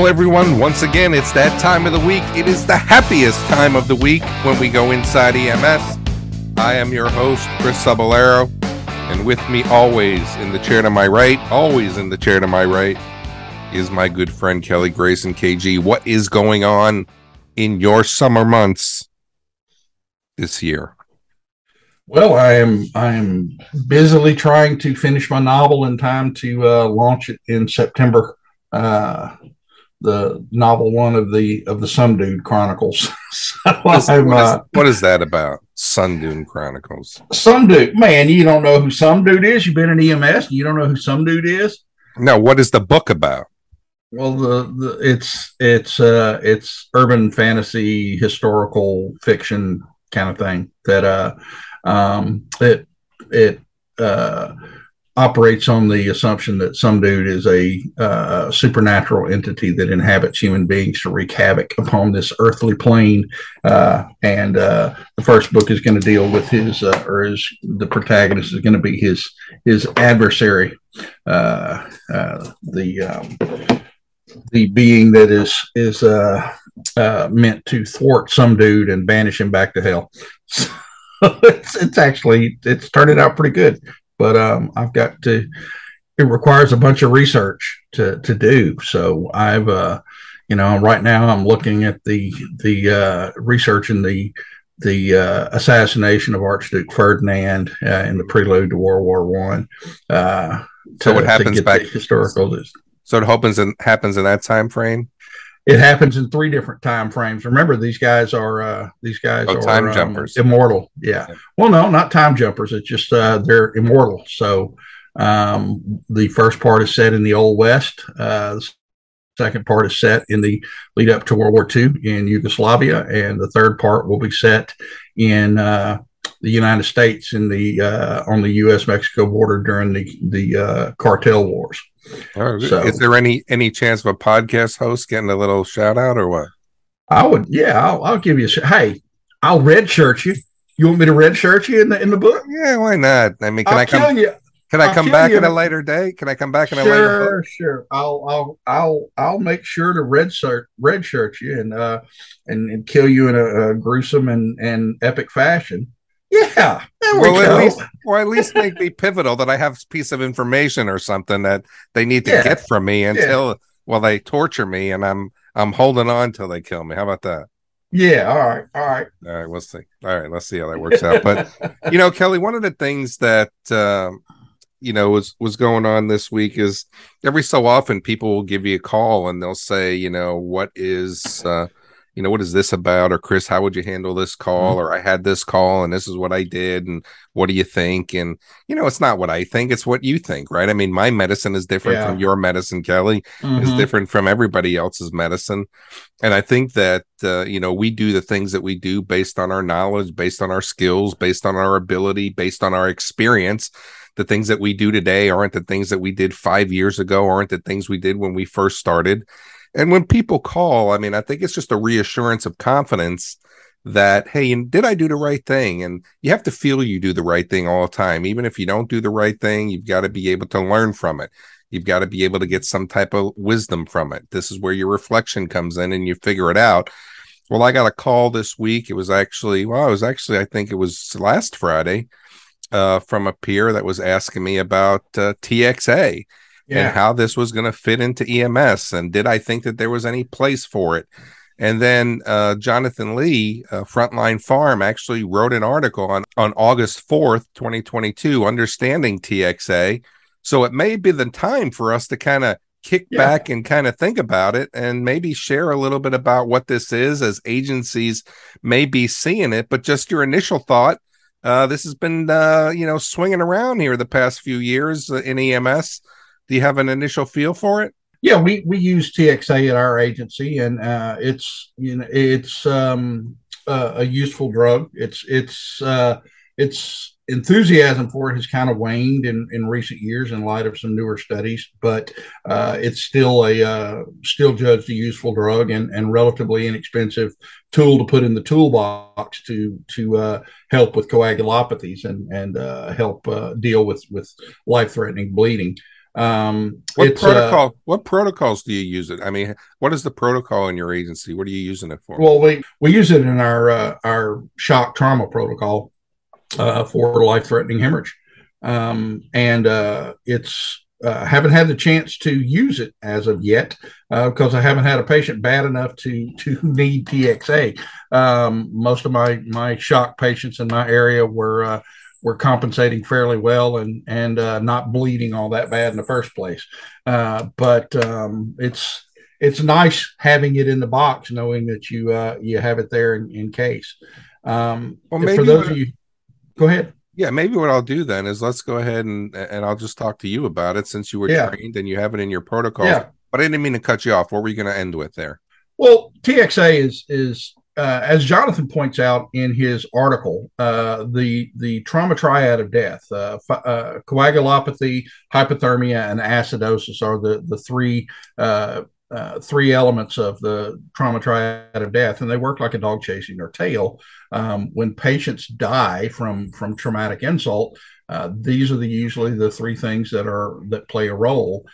Hello, everyone. Once again, it's that time of the week. It is the happiest time of the week when we go inside EMS. I am your host, Chris Cebollero, and with me always in the chair to my right, always in the chair to my right, is my good friend Kelly Grayson KG. What is going on in your summer months this year? Well, I am I am busily trying to finish my novel in time to uh, launch it in September. Uh, the novel one of the of the Some Dude Chronicles. so what, is, what, is, what is that about? Some Dude Chronicles. Some Dude, man, you don't know who Some Dude is. You've been in EMS, you don't know who Some Dude is. No, what is the book about? Well, the, the it's it's uh it's urban fantasy, historical fiction kind of thing that uh um it it uh operates on the assumption that some dude is a uh, supernatural entity that inhabits human beings to wreak havoc upon this earthly plane. Uh, and uh, the first book is going to deal with his, uh, or his, the protagonist is going to be his his adversary, uh, uh, the um, the being that is is meant to thwart some dude and banish him back to hell. So it's, it's actually it's turned out pretty good but um, I've got to. It requires a bunch of research to to do. So I've, uh, you know, right now I'm looking at the the uh, research in the the uh, assassination of Archduke Ferdinand uh, in the prelude to World War One. Uh, so what happens back historical? So it happens in happens in that time frame. It happens in three different time frames. Remember, these guys are uh, these guys oh, are time um, jumpers, immortal. Yeah. yeah. Well, no, not time jumpers. It's just uh, they're immortal. So um, the first part is set in the Old West. Uh, the second part is set in the lead up to World War II in Yugoslavia, and the third part will be set in uh, the United States in the uh, on the U.S. Mexico border during the the uh, cartel wars. Oh, so, is there any any chance of a podcast host getting a little shout out or what? I would, yeah, I'll, I'll give you. A, hey, I'll red shirt you. You want me to red shirt you in the in the book? Yeah, why not? I mean, can I'll i come? You. Can I I'll come back you. at a later day? Can I come back in a sure, later? Book? Sure, I'll I'll I'll I'll make sure to red shirt red shirt you and uh and, and kill you in a, a gruesome and and epic fashion. Yeah. well, we at least, or at least make me pivotal that I have a piece of information or something that they need to yeah. get from me until yeah. well they torture me and I'm I'm holding on till they kill me. How about that? Yeah. All right. All right. All right. We'll see. All right. Let's see how that works out. But you know, Kelly, one of the things that um, you know was was going on this week is every so often people will give you a call and they'll say, you know, what is uh, you know, what is this about? Or Chris, how would you handle this call? Mm-hmm. Or I had this call and this is what I did. And what do you think? And, you know, it's not what I think, it's what you think, right? I mean, my medicine is different yeah. from your medicine, Kelly, mm-hmm. is different from everybody else's medicine. And I think that, uh, you know, we do the things that we do based on our knowledge, based on our skills, based on our ability, based on our experience the things that we do today aren't the things that we did five years ago, aren't the things we did when we first started. And when people call, I mean, I think it's just a reassurance of confidence that, hey, did I do the right thing? And you have to feel you do the right thing all the time. Even if you don't do the right thing, you've got to be able to learn from it. You've got to be able to get some type of wisdom from it. This is where your reflection comes in and you figure it out. Well, I got a call this week. It was actually, well, it was actually, I think it was last Friday uh, from a peer that was asking me about uh, TXA yeah. and how this was going to fit into EMS and did I think that there was any place for it. And then uh, Jonathan Lee, uh, Frontline Farm, actually wrote an article on, on August 4th, 2022, Understanding TXA. So it may be the time for us to kind of kick yeah. back and kind of think about it and maybe share a little bit about what this is as agencies may be seeing it. But just your initial thought. Uh, this has been, uh, you know, swinging around here the past few years uh, in EMS. Do you have an initial feel for it? Yeah, we we use TXA at our agency, and uh, it's you know it's um, uh, a useful drug. It's it's uh, it's enthusiasm for it has kind of waned in, in recent years in light of some newer studies, but uh, it's still a uh, still judged a useful drug and, and relatively inexpensive tool to put in the toolbox to to uh, help with coagulopathies and and uh, help uh, deal with with life threatening bleeding. Um, what uh, protocol? Uh, what protocols do you use it? I mean, what is the protocol in your agency? What are you using it for? Well, we we use it in our uh, our shock trauma protocol uh, for life threatening hemorrhage, um, and uh, it's uh, haven't had the chance to use it as of yet because I haven't had a patient bad enough to to need TXA. Um, most of my my shock patients in my area were were compensating fairly well and and uh, not bleeding all that bad in the first place. Uh, but um, it's it's nice having it in the box, knowing that you uh, you have it there in, in case. Um, well, maybe for those what, of you, go ahead. Yeah, maybe what I'll do then is let's go ahead and and I'll just talk to you about it since you were yeah. trained and you have it in your protocol. Yeah. But I didn't mean to cut you off. What were you going to end with there? Well, TXA is is uh, as Jonathan points out in his article, uh, the the trauma triad of death, uh, uh coagulopathy, hypothermia, and acidosis are the the three uh, uh, three elements of the trauma triad of death, and they work like a dog chasing their tail. Um, when patients die from from traumatic insult, these are the usually the three things that are that play a role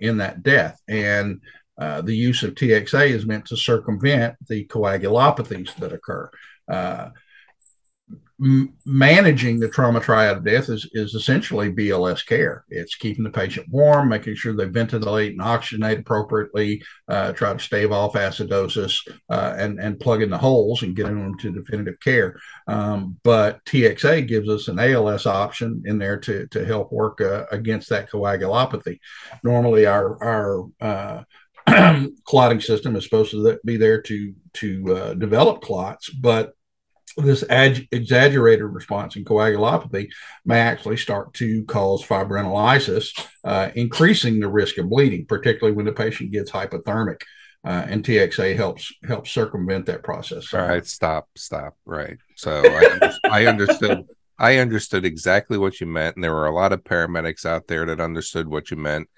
in that death, and uh, the use of TXA is meant to circumvent the coagulopathies that occur. Uh, managing the trauma triad of death is, is essentially BLS care. It's keeping the patient warm, making sure they ventilate and oxygenate appropriately, uh, try to stave off acidosis, uh, and, and plug in the holes and getting them to definitive care. Um, but TXA gives us an ALS option in there to, to help work uh, against that coagulopathy. Normally, our, our clotting system is supposed to be there to to uh, develop clots, but this ag- exaggerated response in coagulopathy may actually start to cause fibrinolysis, uh, increasing the risk of bleeding, particularly when the patient gets hypothermic. Uh, and TXA helps helps circumvent that process. All right, stop, stop. Right. So I, I understood. I understood exactly what you meant, and there were a lot of paramedics out there that understood what you meant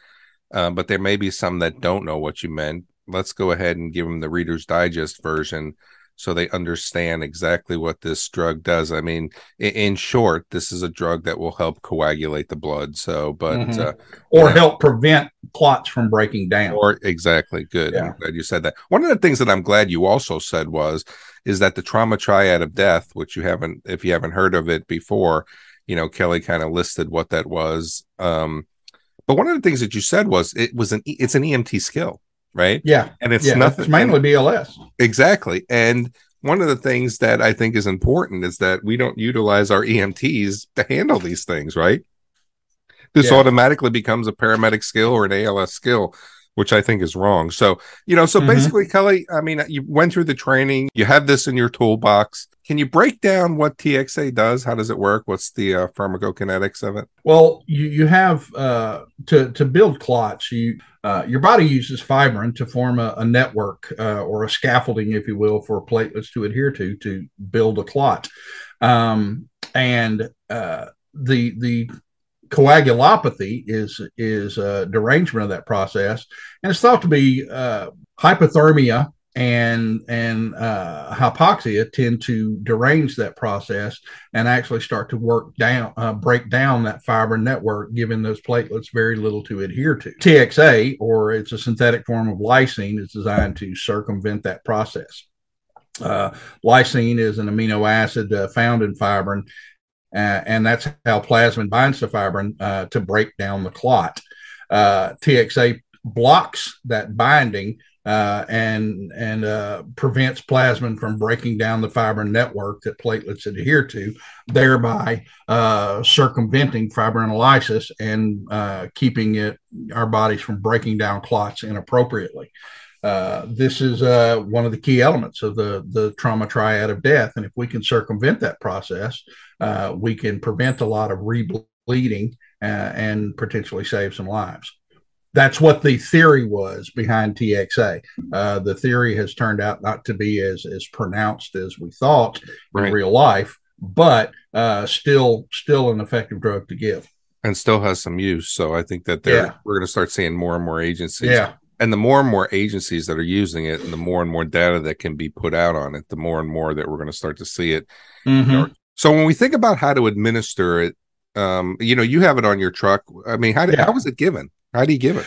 uh, but there may be some that don't know what you meant. Let's go ahead and give them the Reader's Digest version so they understand exactly what this drug does. I mean, in, short, this is a drug that will help coagulate the blood. So, but mm-hmm. uh, or know, help prevent clots from breaking down. Or exactly, good. Yeah. I'm glad you said that. One of the things that I'm glad you also said was is that the trauma triad of death, which you haven't, if you haven't heard of it before, you know, Kelly kind of listed what that was. Um, but one of the things that you said was it was an it's an EMT skill, right? Yeah, and it's yeah, nothing. It's mainly BLS. Exactly, and one of the things that I think is important is that we don't utilize our EMTs to handle these things, right? This yeah. automatically becomes a paramedic skill or an ALS skill which I think is wrong. So, you know, so mm-hmm. basically, Kelly, I mean, you went through the training, you have this in your toolbox. Can you break down what TXA does? How does it work? What's the uh, pharmacokinetics of it? Well, you, you have uh, to, to build clots, you uh, your body uses fibrin to form a, a network uh, or a scaffolding, if you will, for platelets to adhere to to build a clot. Um, and uh, the the coagulopathy is is a derangement of that process, and it's thought to be uh, hypothermia and and uh, hypoxia tend to derange that process and actually start to work down, uh, break down that fibrin network, giving those platelets very little to adhere to. TXA, or it's a synthetic form of lysine, is designed to circumvent that process. Uh, lysine is an amino acid uh, found in fibrin uh, and that's how plasmin binds to fibrin uh, to break down the clot. TXA blocks that binding uh, and and uh, prevents plasmin from breaking down the fibrin network that platelets adhere to, thereby uh, circumventing fibrinolysis and keeping it our bodies from breaking down clots inappropriately. Uh, this is uh, one of the key elements of the, the trauma triad of death. And if we can circumvent that process, uh, we can prevent a lot of rebleeding uh, and potentially save some lives. That's what the theory was behind TXA. Uh, the theory has turned out not to be as, as pronounced as we thought right. in real life, but still still an effective drug to give and still has some use. So I think that yeah. we're going to start seeing more and more agencies yeah and the more and more agencies that are using it and the more and more data that can be put out on it the more and more that we're going to start to see it mm-hmm. so when we think about how to administer it um, you know you have it on your truck i mean how, did, yeah. how was it given How do you give it?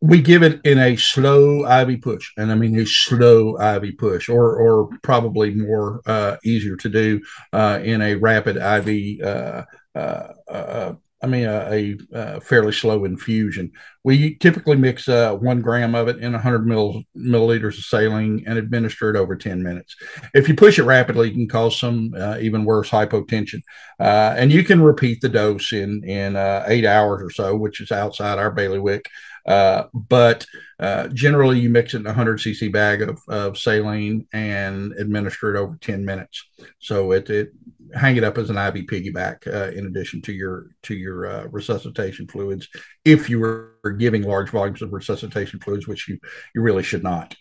We give it in a slow IV push, and I mean a slow IV push, or or probably more uh, easier to do uh, in a rapid IV uh, uh, uh I mean, a, a, fairly slow infusion. We typically mix uh, one gram of it in 100 mil, milliliters of saline and administer it over 10 minutes. If you push it rapidly, it can cause some uh, even worse hypotension. Uh, and you can repeat the dose in, in uh, eight hours or so, which is outside our bailiwick. Uh, but uh, generally, you mix it in a 100 cc bag of, of saline and administer it over 10 minutes. So it, it hang it up as an IV piggyback uh, in addition to your to your uh, resuscitation fluids if you were giving large volumes of resuscitation fluids, which you you really should not.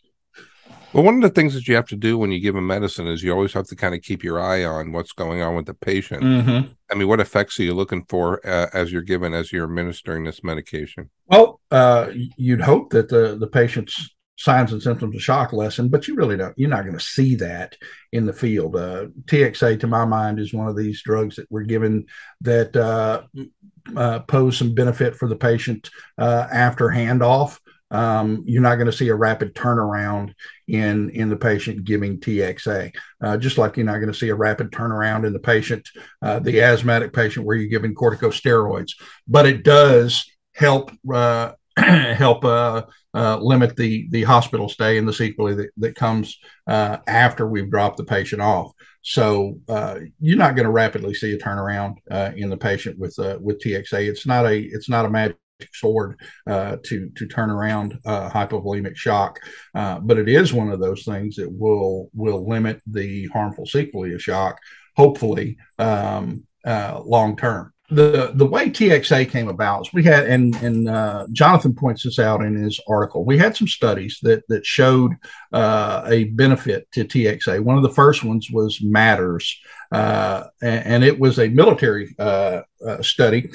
Well, one of the things that you have to do when you give a medicine is you always have to kind of keep your eye on what's going on with the patient. Mm-hmm. I mean, what effects are you looking for uh, as you're given as you're administering this medication? Well, uh, you'd hope that the the patient's signs and symptoms of shock lessen, but you really don't. You're not going to see that in the field. Uh, TXA, to my mind, is one of these drugs that we're given that uh, uh, pose some benefit for the patient uh, after handoff. Um, you're not going to see a rapid turnaround in in the patient giving TXA, uh, just like you're not going to see a rapid turnaround in the patient, uh, the asthmatic patient, where you're giving corticosteroids. But it does help help uh, limit the the hospital stay and the sequelae that, that comes uh, after we've dropped the patient off. So uh, you're not going to rapidly see a turnaround uh, in the patient with uh, with TXA. It's not a it's not a magic sword uh, to to turn around hypovolemic shock, but it is one of those things that will will limit the harmful sequelae of shock, hopefully um, long term the the way TXA came about is we had and and uh, Jonathan points this out in his article. We had some studies that that showed uh, a benefit to TXA. One of the first ones was Matters, uh, and, and, it was a military uh, uh, study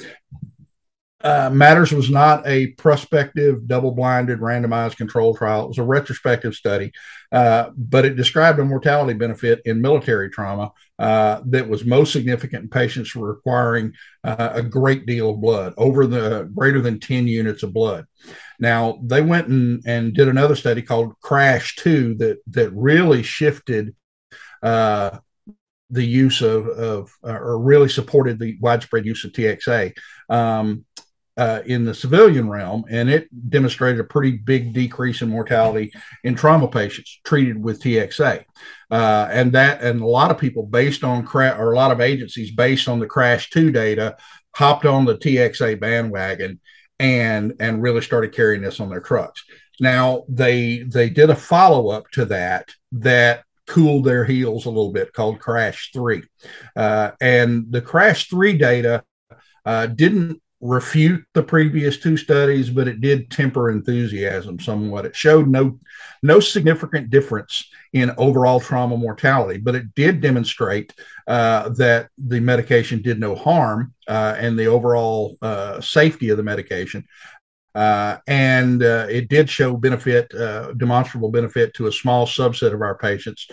uh, Matters was not a prospective, double blinded, randomized control trial. It was a retrospective study, uh, but it described a mortality benefit in military trauma uh, that was most significant in patients requiring uh, a great deal of blood, over the greater than 10 units of blood. Now, they went and, and did another study called CRASH 2 that, that really shifted uh, the use of, of uh, or really supported the widespread use of TXA. Um, uh, in the civilian realm, and it demonstrated a pretty big decrease in mortality in trauma patients treated with TXA. Uh, and that, and a lot of people, based on crash, or a lot of agencies, based on the Crash Two data, hopped on the TXA bandwagon and and really started carrying this on their trucks. Now they they did a follow up to that that cooled their heels a little bit called Crash Three, uh, and the Crash Three data uh, didn't refute the previous two studies, but it did temper enthusiasm somewhat. It showed no no significant difference in overall trauma mortality, but it did demonstrate uh, that the medication did no harm uh, and the overall uh, safety of the medication. Uh, and uh, it did show benefit, uh, demonstrable benefit to a small subset of our patients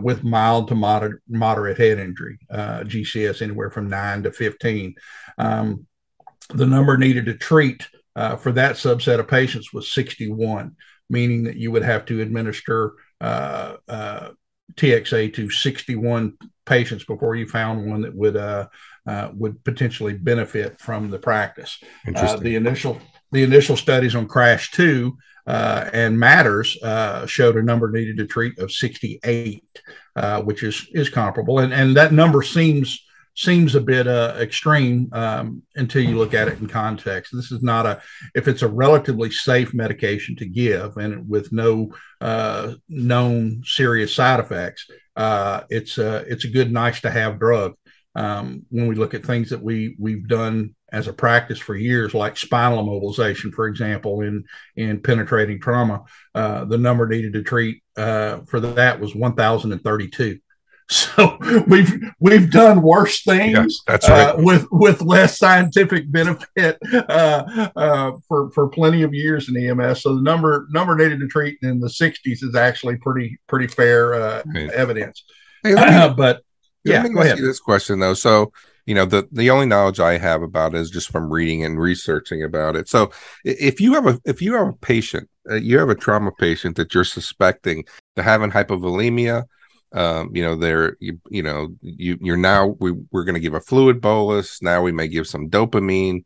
with mild to moderate, moderate head injury, GCS anywhere from 9 to 15. Um, the number needed to treat uh, for that subset of patients was 61, meaning that you would have to administer uh, uh, TXA to 61 patients before you found one that would uh, uh, would potentially benefit from the practice. Uh, the initial the initial studies on Crash Two and Matters showed a number needed to treat of 68, which is is comparable, and and that number seems seems a bit uh, extreme um, until you look at it in context. This is not a if it's a relatively safe medication to give and with no uh, known serious side effects. Uh, it's a it's a good nice to have drug. Um, when we look at things that we we've done as a practice for years, like spinal immobilization, for example, in in penetrating trauma, uh, the number needed to treat uh, for that was 1,032. So we've we've done worse things. Yes, that's right. Uh, with with less scientific benefit uh, uh, for for plenty of years in EMS. So the number number needed to treat in the 60s is actually pretty pretty fair uh, evidence. Hey, me, but yeah, let me go ahead. this question though. So you know the the only knowledge i have about it is just from reading and researching about it so if you have a if you have a patient uh, you have a trauma patient that you're suspecting to having hypovolemia um, you know they're you, you know you you're now we, we're going to give a fluid bolus. Now we may give some dopamine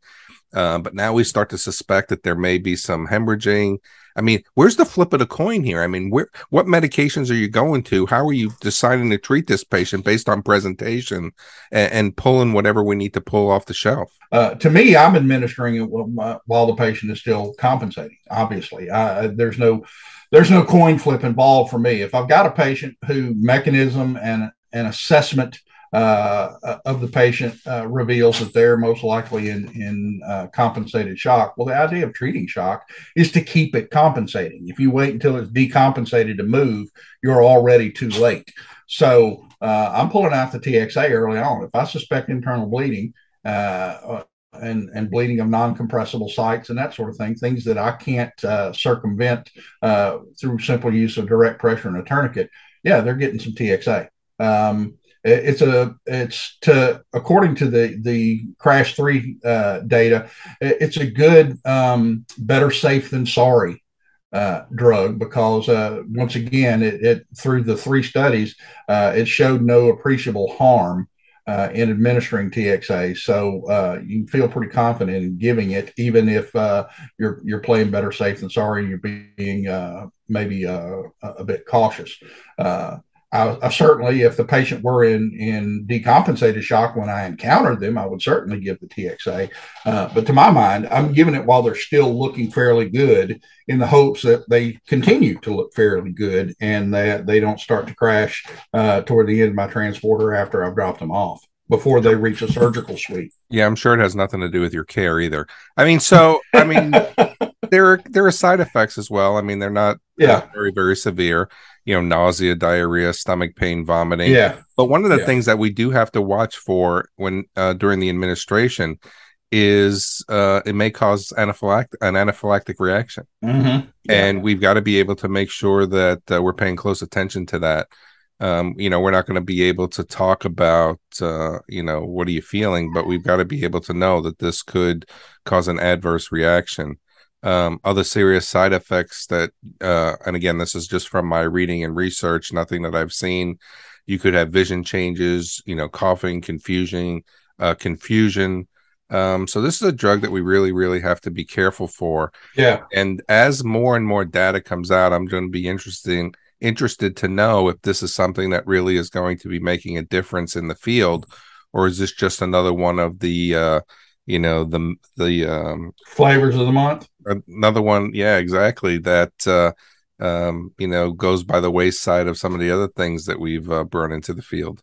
uh, but now we start to suspect that there may be some hemorrhaging I mean, where's the flip of the coin here? I mean, where what medications are you going to? How are you deciding to treat this patient based on presentation and, and pulling whatever we need to pull off the shelf? Uh, to me, I'm administering it while the patient is still compensating. Obviously, uh, there's no there's no coin flip involved for me. If I've got a patient who mechanism and an assessment uh, of the patient uh, reveals that they're most likely in, in uh, compensated shock. Well, the idea of treating shock is to keep it compensating. If you wait until it's decompensated to move, you're already too late. So uh, I'm pulling out the TXA early on. If I suspect internal bleeding, uh, and, and bleeding of non-compressible sites and that sort of thing, things that I can't uh, circumvent uh, through simple use of direct pressure and a tourniquet. Yeah, they're getting some TXA. Um, it's a it's to according to the the crash three uh, data, it's a good um, better safe than sorry uh, drug because uh, once again it, it, through the three studies uh, it showed no appreciable harm uh, in administering TXA. So uh, you feel pretty confident in giving it, even if you're you're playing better safe than sorry. And you're being maybe a bit cautious. I, I, certainly, if the patient were in in decompensated shock when I encountered them, I would certainly give the TXA. Uh, but to my mind, I'm giving it while they're still looking fairly good, in the hopes that they continue to look fairly good and that they don't start to crash uh, toward the end of my transporter after I've dropped them off before they reach a surgical suite. Yeah, I'm sure it has nothing to do with your care either. I mean, so I mean, there are there are side effects as well. I mean, they're not yeah very very severe you know nausea diarrhea stomach pain vomiting yeah but one of the yeah. things that we do have to watch for when uh, during the administration is uh, it may cause anaphylactic an anaphylactic reaction mm-hmm. yeah. and we've got to be able to make sure that uh, we're paying close attention to that um, you know we're not going to be able to talk about uh, you know what are you feeling but we've got to be able to know that this could cause an adverse reaction um, other serious side effects that uh, and again this is just from my reading and research nothing that i've seen. You could have vision changes you know coughing confusion uh, confusion. Um, so this is a drug that we really really have to be careful for. Yeah. And as more and more data comes out i'm going to be interested interested to know if this is something that really is going to be making a difference in the field or is this just another one of the uh, you know the the um flavors of the month? another one yeah exactly that uh um you know goes by the wayside of some of the other things that we've uh, brought into the field.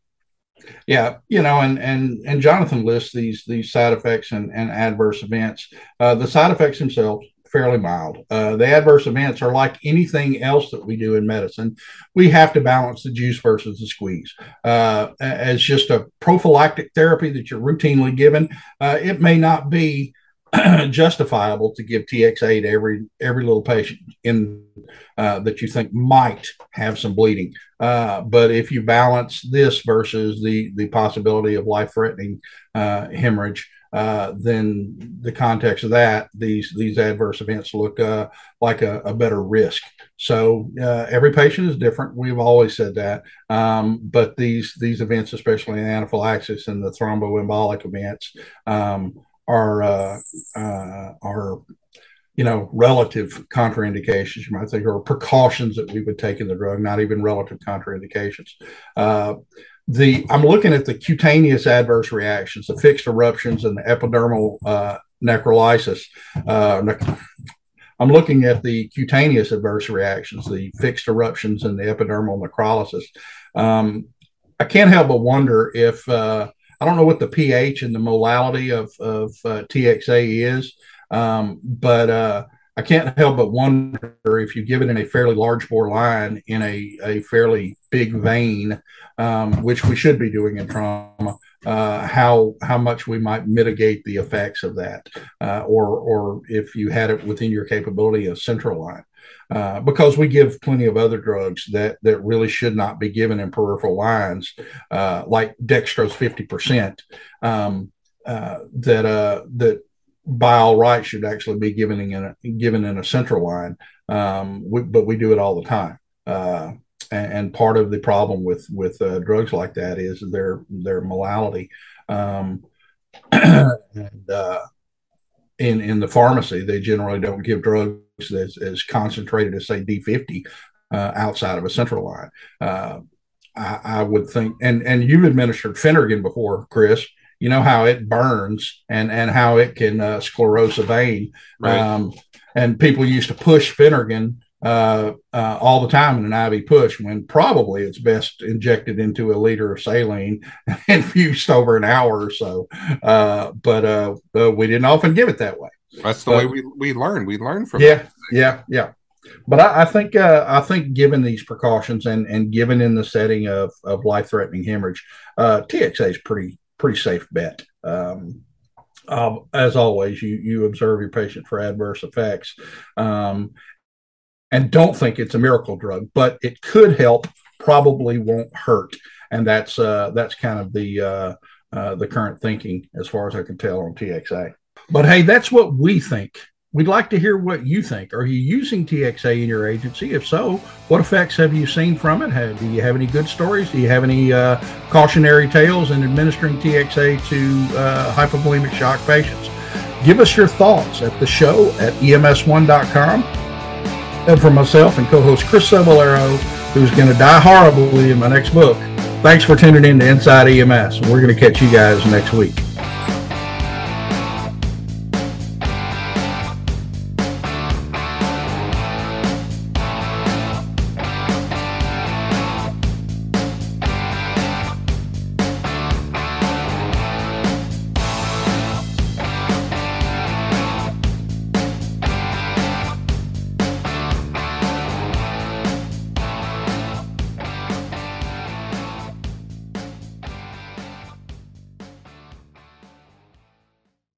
Yeah you know and and and jonathan lists these these side effects and, and adverse events. Uh the side effects themselves fairly mild. Uh, the adverse events are like anything else that we do in medicine. We have to balance the juice versus the squeeze. Uh, as just a prophylactic therapy that you're routinely given, uh, it may not be justifiable to give TXA to every every little patient in uh, that you think might have some bleeding. Uh, but if you balance this versus the the possibility of life threatening uh, hemorrhage, uh, then the context of that, these these adverse events look uh, like a, a, better risk. So uh, every patient is different. We've always said that, um, but these these events, especially anaphylaxis and the thromboembolic events, um, are uh, uh, are you know, relative contraindications, you might think, or precautions that we would take in the drug, not even relative contraindications. Uh, the I'm looking at the cutaneous adverse reactions, the fixed eruptions, and the epidermal uh, necrolysis. Uh, I'm looking at the cutaneous adverse reactions, the fixed eruptions, and the epidermal necrolysis. Um, I can't help but wonder if uh, I don't know what the pH and the molality of, of uh, TXA is, um, but uh, I can't help but wonder if you give it in a fairly large bore line in a, a fairly big vein, um, which we should be doing in trauma, uh, how how much we might mitigate the effects of that, uh, or or if you had it within your capability, a central line. uh, because we give plenty of other drugs that that really should not be given in peripheral lines, uh, like dextrose fifty percent, um, uh, that uh, that by all rights should actually be given in a, given in a central line. Um, we, but we do it all the time. Uh, and, and, part of the problem with with uh, drugs like that is their their molality. Um, and uh, in in the pharmacy, they generally don't give drugs as, as concentrated as say D50 uh, outside of a central line. Uh, I, I, would think, and and you've administered Phenergan before, Chris. You know how it burns and and how it can uh, sclerose a vein. Right. Um, and people used to push Phenergan uh, uh, all the time in an IV push when probably it's best injected into a liter of saline and infused over an hour or so. Uh, but uh, we didn't often give it that way. That's the but, way we, we learn. We learn from yeah, yeah, yeah. But I, I think uh, I think given these precautions and and given in the setting of of life threatening hemorrhage, uh, TXA is pretty pretty safe bet. Um, as always, you you observe your patient for adverse effects, um, and don't think it's a miracle drug, but it could help. Probably won't hurt, and that's uh, that's kind of the uh, uh, the current thinking as far as I can tell on TXA. But hey, that's what we think. We'd like to hear what you think. Are you using TXA in your agency? If so, what effects have you seen from it? Have, do you have any good stories? Do you have any uh, cautionary tales in administering TXA to uh, hypovolemic shock patients? Give us your thoughts at the show at ems1.com. And for myself and co-host Chris Cebollero, who's going to die horribly in my next book, thanks for tuning in to Inside EMS. We're going to catch you guys next week.